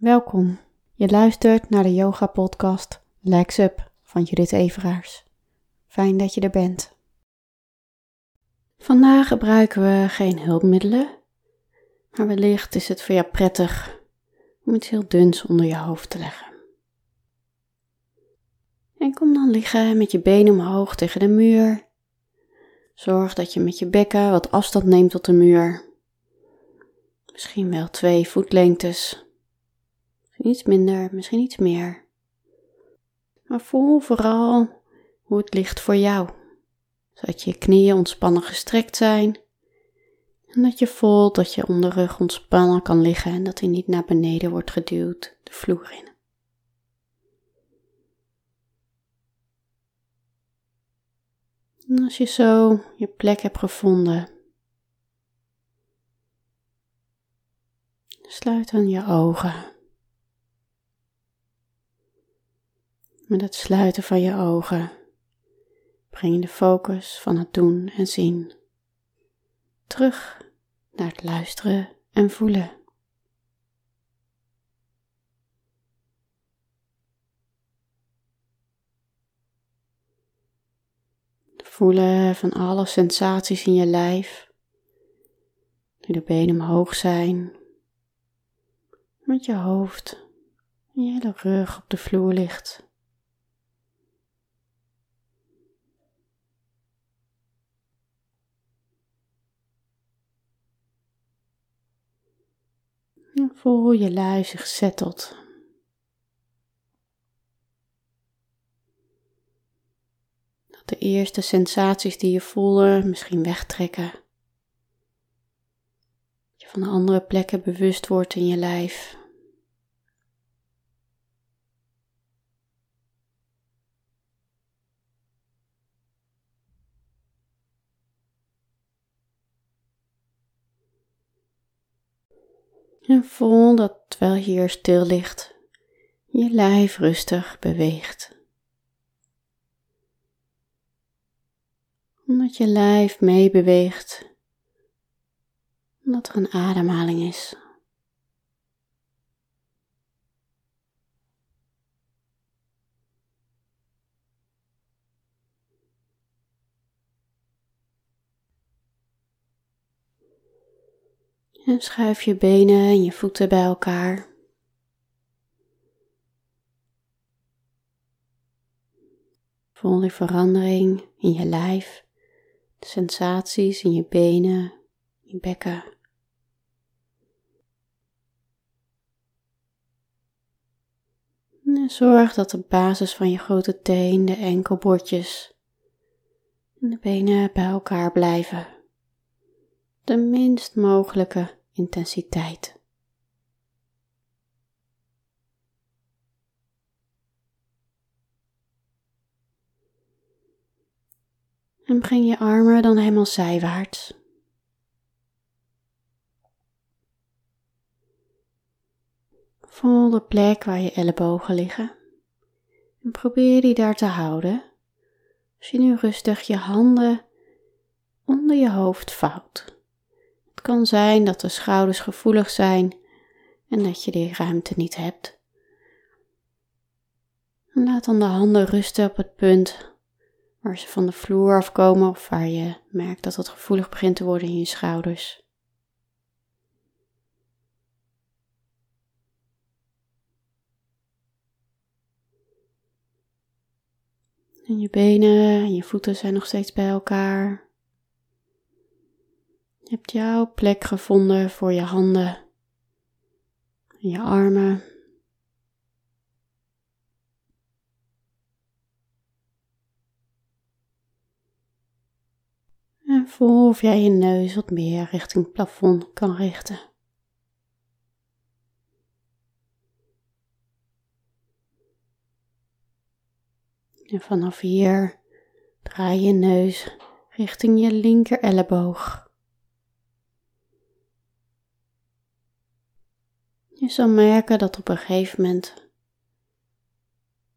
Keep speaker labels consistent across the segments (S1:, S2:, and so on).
S1: Welkom. Je luistert naar de yoga podcast Legs Up van Judith Everaars. Fijn dat je er bent. Vandaag gebruiken we geen hulpmiddelen, maar wellicht is het voor jou prettig om iets heel duns onder je hoofd te leggen. En kom dan liggen met je benen omhoog tegen de muur. Zorg dat je met je bekken wat afstand neemt tot de muur. Misschien wel twee voetlengtes. Iets minder, misschien iets meer. Maar voel vooral hoe het ligt voor jou. Zodat je knieën ontspannen gestrekt zijn. En dat je voelt dat je onderrug ontspannen kan liggen en dat hij niet naar beneden wordt geduwd, de vloer in. En als je zo je plek hebt gevonden, sluit dan je ogen. Met het sluiten van je ogen breng je de focus van het doen en zien terug naar het luisteren en voelen. Voelen van alle sensaties in je lijf. Nu de benen omhoog zijn. Met je hoofd en je hele rug op de vloer ligt. Voel je lijf zich settelt. Dat de eerste sensaties die je voelde misschien wegtrekken. Dat je van andere plekken bewust wordt in je lijf. En voel dat terwijl je hier stil ligt, je lijf rustig beweegt. Omdat je lijf meebeweegt, omdat er een ademhaling is. En schuif je benen en je voeten bij elkaar. Voel de verandering in je lijf, de sensaties in je benen, je bekken. En zorg dat de basis van je grote teen, de enkelbordjes en de benen bij elkaar blijven. De minst mogelijke intensiteit. En breng je armen dan helemaal zijwaarts. Voel de plek waar je ellebogen liggen. En probeer die daar te houden. Als je nu rustig je handen onder je hoofd vouwt. Het kan zijn dat de schouders gevoelig zijn en dat je die ruimte niet hebt. laat dan de handen rusten op het punt waar ze van de vloer afkomen of waar je merkt dat het gevoelig begint te worden in je schouders. En je benen en je voeten zijn nog steeds bij elkaar. Hebt jouw plek gevonden voor je handen en je armen. En voel of jij je neus wat meer richting het plafond kan richten. En vanaf hier draai je neus richting je linker elleboog. Je zal merken dat op een gegeven moment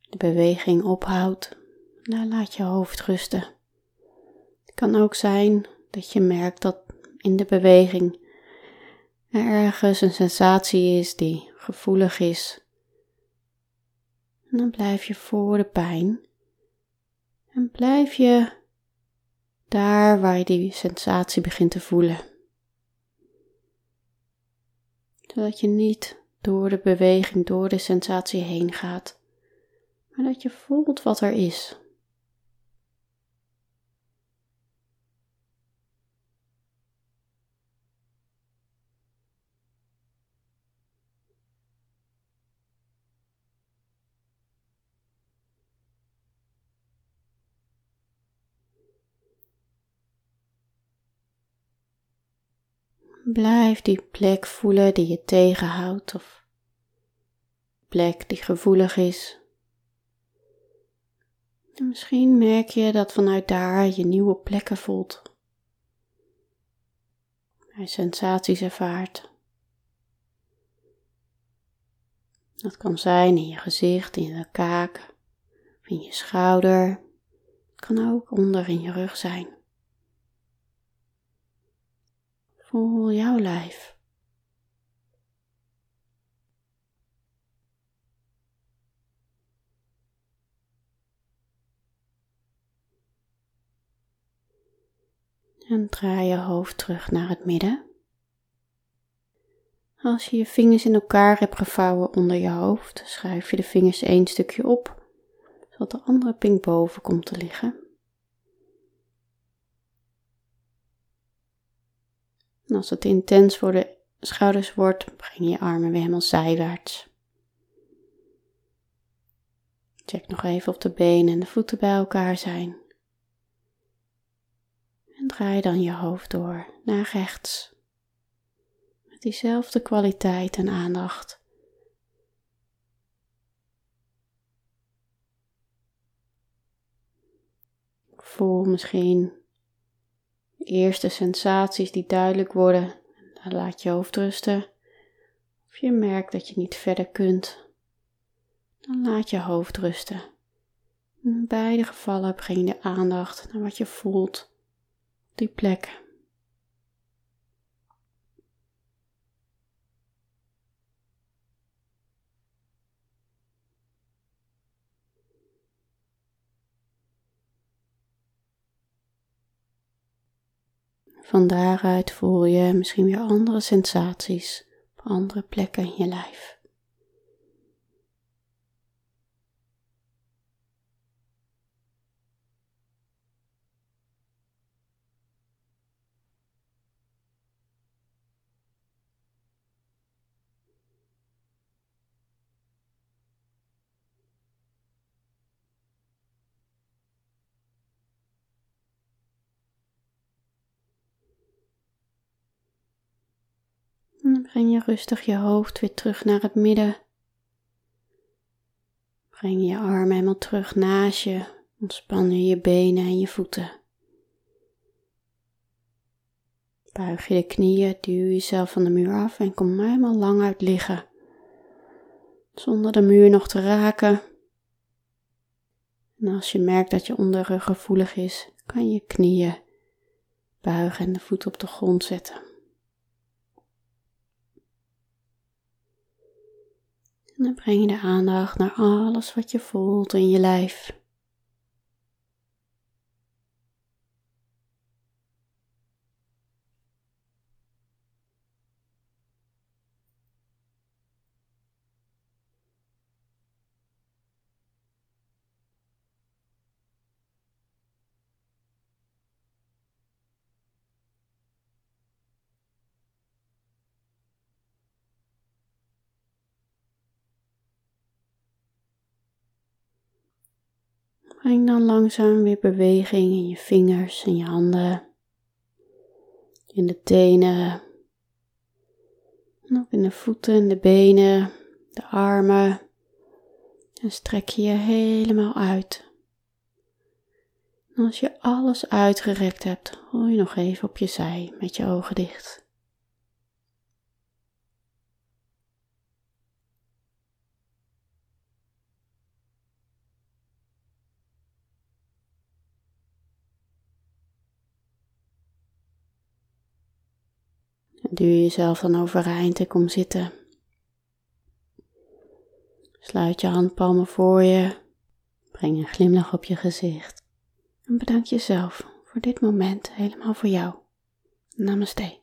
S1: de beweging ophoudt. Nou, laat je hoofd rusten. Het kan ook zijn dat je merkt dat in de beweging er ergens een sensatie is die gevoelig is. En dan blijf je voor de pijn. En blijf je daar waar je die sensatie begint te voelen. Zodat je niet door de beweging, door de sensatie heen gaat, maar dat je voelt wat er is. Blijf die plek voelen die je tegenhoudt of plek die gevoelig is. En misschien merk je dat vanuit daar je nieuwe plekken voelt. Je sensaties ervaart. Dat kan zijn in je gezicht, in je kaak, in je schouder. Het kan ook onder in je rug zijn. Voel jouw lijf. En draai je hoofd terug naar het midden. Als je je vingers in elkaar hebt gevouwen onder je hoofd, schuif je de vingers één stukje op, zodat de andere pink boven komt te liggen. En als het intens voor de schouders wordt, breng je armen weer helemaal zijwaarts. Check nog even of de benen en de voeten bij elkaar zijn. En draai dan je hoofd door naar rechts. Met diezelfde kwaliteit en aandacht. Voel misschien eerste sensaties die duidelijk worden. Dan laat je hoofd rusten. Of je merkt dat je niet verder kunt. Dan laat je hoofd rusten. In beide gevallen breng je de aandacht naar wat je voelt op die plek. Van daaruit voel je misschien weer andere sensaties op andere plekken in je lijf. En dan breng je rustig je hoofd weer terug naar het midden. Breng je armen helemaal terug naast je. Ontspan je je benen en je voeten. Buig je de knieën, duw jezelf van de muur af en kom helemaal lang uit liggen. Zonder de muur nog te raken. En als je merkt dat je onderrug gevoelig is, kan je knieën buigen en de voet op de grond zetten. En dan breng je de aandacht naar alles wat je voelt in je lijf. Breng dan langzaam weer beweging in je vingers en je handen, in de tenen, en ook in de voeten en de benen, de armen. En strek je je helemaal uit. Als je alles uitgerekt hebt, hol je nog even op je zij met je ogen dicht. Duw jezelf dan overeind en kom zitten. Sluit je handpalmen voor je. Breng een glimlach op je gezicht. En bedank jezelf voor dit moment helemaal voor jou. Namaste.